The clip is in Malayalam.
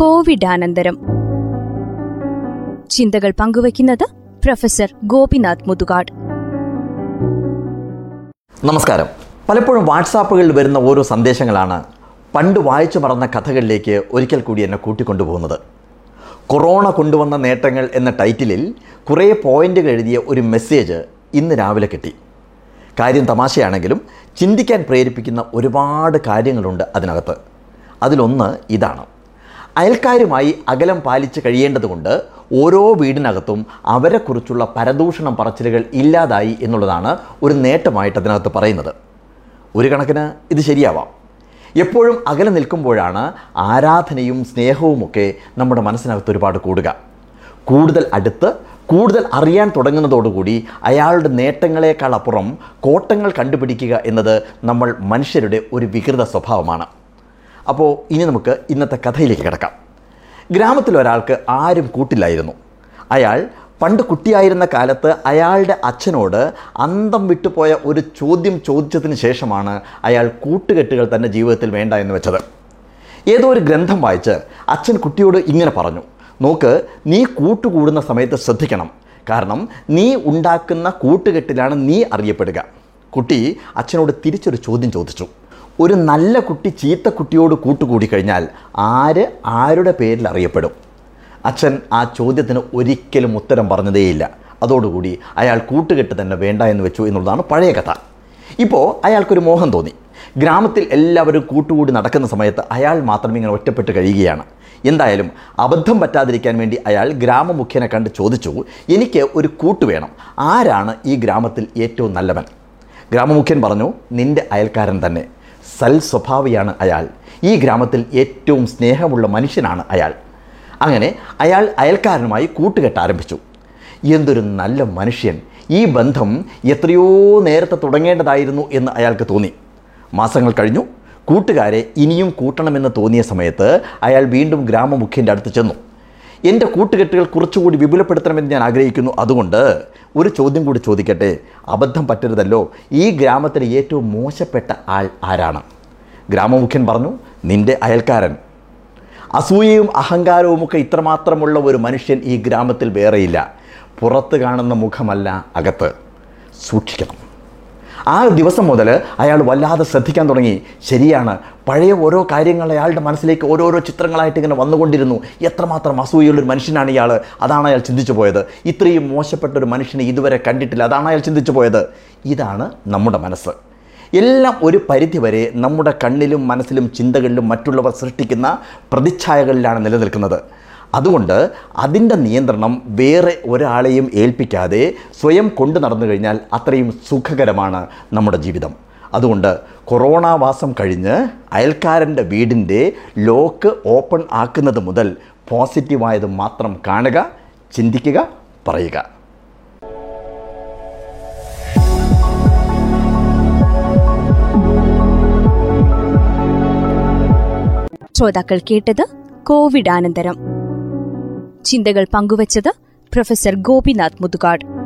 കോവിഡാനന്തരം. ചിന്തകൾ പങ്കുവയ്ക്കുന്നത് പ്രൊഫസർ ഗോപിനാഥ് മുതുകാട്. നമസ്കാരം. പലപ്പോഴും വാട്സാപ്പുകളിൽ വരുന്ന ഓരോ സന്ദേശങ്ങളാണ് പണ്ട് വായിച്ചു മറന്ന കഥകളിലേക്ക് ഒരിക്കൽ കൂടി എന്നെ കൂട്ടിക്കൊണ്ടുപോകുന്നത്. കൊറോണ കൊണ്ടുവന്ന നേട്ടങ്ങൾ എന്ന ടൈറ്റിലിൽ കുറേ പോയിന്റുകൾ എഴുതിയ ഒരു മെസ്സേജ് ഇന്ന് രാവിലെ കിട്ടി. കാര്യം തമാശയാണെങ്കിലും ചിന്തിക്കാൻ പ്രേരിപ്പിക്കുന്ന ഒരുപാട് കാര്യങ്ങളുണ്ട് അതിനകത്ത്. അതിലൊന്ന് ഇതാണ്. അയൽക്കാരുമായി അകലം പാലിച്ച് കഴിയേണ്ടതുകൊണ്ട് ഓരോ വീടിനകത്തും അവരെക്കുറിച്ചുള്ള പരദൂഷണം പറച്ചിലുകൾ ഇല്ലാതായി എന്നുള്ളതാണ് ഒരു നേട്ടമായിട്ട് അതിനകത്ത് പറയുന്നത്. ഒരു കണക്കിന് ഇത് ശരിയാവാം. എപ്പോഴും അകലെ നിൽക്കുമ്പോഴാണ് ആരാധനയും സ്നേഹവുമൊക്കെ നമ്മുടെ മനസ്സിനകത്ത് ഒരുപാട് കൂടുക. കൂടുതൽ അടുത്ത് കൂടുതൽ അറിയാൻ തുടങ്ങുന്നതോടുകൂടി അയാളുടെ നേട്ടങ്ങളെക്കാൾ അപ്പുറം കോട്ടങ്ങൾ കണ്ടുപിടിക്കുക എന്നത് നമ്മൾ മനുഷ്യരുടെ ഒരു വികൃത സ്വഭാവമാണ്. അപ്പോൾ ഇനി നമുക്ക് ഇന്നത്തെ കഥയിലേക്ക് കിടക്കാം. ഗ്രാമത്തിൽ ഒരാൾക്ക് ആരും കൂട്ടില്ലായിരുന്നു. അയാൾ പണ്ട് കുട്ടിയായിരുന്ന കാലത്ത് അയാളുടെ അച്ഛനോട് അന്തം വിട്ടുപോയ ഒരു ചോദ്യം ചോദിച്ചതിന് ശേഷമാണ് അയാൾ കൂട്ടുകെട്ടുകൾ തന്റെ ജീവിതത്തിൽ വേണ്ട എന്ന് വെച്ചത്. ഏതോ ഒരു ഗ്രന്ഥം വായിച്ച് അച്ഛൻ കുട്ടിയോട് ഇങ്ങനെ പറഞ്ഞു നോക്ക് നീ കൂട്ടുകൂടുന്ന സമയത്ത് ശ്രദ്ധിക്കണം. കാരണം നീ ഉണ്ടാക്കുന്ന കൂട്ടുകെട്ടിലാണ് നീ അറിയപ്പെടുക. കുട്ടി അച്ഛനോട് തിരിച്ചൊരു ചോദ്യം ചോദിച്ചു. ഒരു നല്ല കുട്ടി ചീത്ത കുട്ടിയോട് കൂട്ടുകൂടി കഴിഞ്ഞാൽ ആര് ആരുടെ പേരിൽ അറിയപ്പെടും? അച്ഛൻ ആ ചോദ്യത്തിന് ഒരിക്കലും ഉത്തരം പറഞ്ഞതേയില്ല. അതോടുകൂടി അയാൾ കൂട്ടുകെട്ട് തന്നെ വേണ്ട എന്ന് വെച്ചു എന്നുള്ളതാണ് പഴയ കഥ. ഇപ്പോൾ അയാൾക്കൊരു മോഹം തോന്നി. ഗ്രാമത്തിൽ എല്ലാവരും കൂട്ടുകൂടി നടക്കുന്ന സമയത്ത് അയാൾ മാത്രം ഇങ്ങനെ ഒറ്റപ്പെട്ട് കഴിയുകയാണ്. എന്തായാലും അബദ്ധം പറ്റാതിരിക്കാൻ വേണ്ടി അയാൾ ഗ്രാമമുഖ്യനെ കണ്ട് ചോദിച്ചു എനിക്ക് ഒരു കൂട്ട് വേണം. ആരാണ് ഈ ഗ്രാമത്തിൽ ഏറ്റവും നല്ലവൻ? ഗ്രാമമുഖ്യൻ പറഞ്ഞു നിന്റെ അയൽക്കാരൻ തന്നെ. സൽ സ്വഭാവിയാണ് അയാൾ. ഈ ഗ്രാമത്തിൽ ഏറ്റവും സ്നേഹമുള്ള മനുഷ്യനാണ് അയാൾ. അങ്ങനെ അയാൾ അയൽക്കാരനുമായി കൂട്ടുകെട്ട് ആരംഭിച്ചു. എന്തൊരു നല്ല മനുഷ്യൻ. ഈ ബന്ധം എത്രയോ നേരത്തെ തുടങ്ങേണ്ടതായിരുന്നു എന്ന് അയാൾക്ക് തോന്നി. മാസങ്ങൾ കഴിഞ്ഞു. കൂട്ടുകാരെ ഇനിയും കൂട്ടണമെന്ന് തോന്നിയ സമയത്ത് അയാൾ വീണ്ടും ഗ്രാമമുഖ്യന്റെ അടുത്ത് ചെന്നു. എന്റെ കൂട്ടുകെട്ടുകൾ കുറച്ചുകൂടി വിപുലപ്പെടുത്തണമെന്ന് ഞാൻ ആഗ്രഹിക്കുന്നു. അതുകൊണ്ട് ഒരു ചോദ്യം കൂടി ചോദിക്കട്ടെ? അബദ്ധം പറ്റരുതല്ലോ. ഈ ഗ്രാമത്തിലെ ഏറ്റവും മോശപ്പെട്ട ആൾ ആരാണ്? ഗ്രാമമുഖ്യൻ പറഞ്ഞു നിന്റെ അയൽക്കാരൻ. അസൂയയും അഹങ്കാരവുമൊക്കെ ഇത്രമാത്രമുള്ള ഒരു മനുഷ്യൻ ഈ ഗ്രാമത്തിൽ വേറെയില്ല. പുറത്ത് കാണുന്ന മുഖമല്ല അകത്ത്. സൂക്ഷിക്കണം. ആ ദിവസം മുതൽ അയാൾ വല്ലാതെ ശ്രദ്ധിക്കാൻ തുടങ്ങി. ശരിയാണ് പഴയ ഓരോ കാര്യങ്ങൾ അയാളുടെ മനസ്സിലേക്ക് ഓരോരോ ചിത്രങ്ങളായിട്ട് ഇങ്ങനെ വന്നുകൊണ്ടിരുന്നു. എത്രമാത്രം അസൂയുള്ളൊരു മനുഷ്യനാണ് ഇയാൾ അതാണ് അയാൾ ചിന്തിച്ചു പോയത്. ഇത്രയും മോശപ്പെട്ട ഒരു മനുഷ്യനെ ഇതുവരെ കണ്ടിട്ടില്ല. അതാണ് അയാൾ ചിന്തിച്ചു പോയത്. ഇതാണ് നമ്മുടെ മനസ്സ്. എല്ലാം ഒരു പരിധിവരെ നമ്മുടെ കണ്ണിലും മനസ്സിലും ചിന്തകളിലും മറ്റുള്ളവർ സൃഷ്ടിക്കുന്ന പ്രതിച്ഛായകളിലാണ് നിലനിൽക്കുന്നത്. അതുകൊണ്ട് അതിന്റെ നിയന്ത്രണം വേറെ ഒരാളെയും ഏൽപ്പിക്കാതെ സ്വയം കൊണ്ടു നടന്നു കഴിഞ്ഞാൽ അത്രയും സുഖകരമാണ് നമ്മുടെ ജീവിതം. അതുകൊണ്ട് കൊറോണ വാസം കഴിഞ്ഞ് അയൽക്കാരന്റെ വീടിന്റെ ലോക്ക് ഓപ്പൺ ആക്കുന്നത് മുതൽ പോസിറ്റീവായത് മാത്രം കാണുക ചിന്തിക്കുക പറയുക. ശ്രോതാക്കൾ കേട്ടത് കോവിഡ് കോവിഡാനന്തരം. ചിന്തകൾ പങ്കുവച്ചത് പ്രൊഫസർ ഗോപിനാഥ് മുതുകാട്.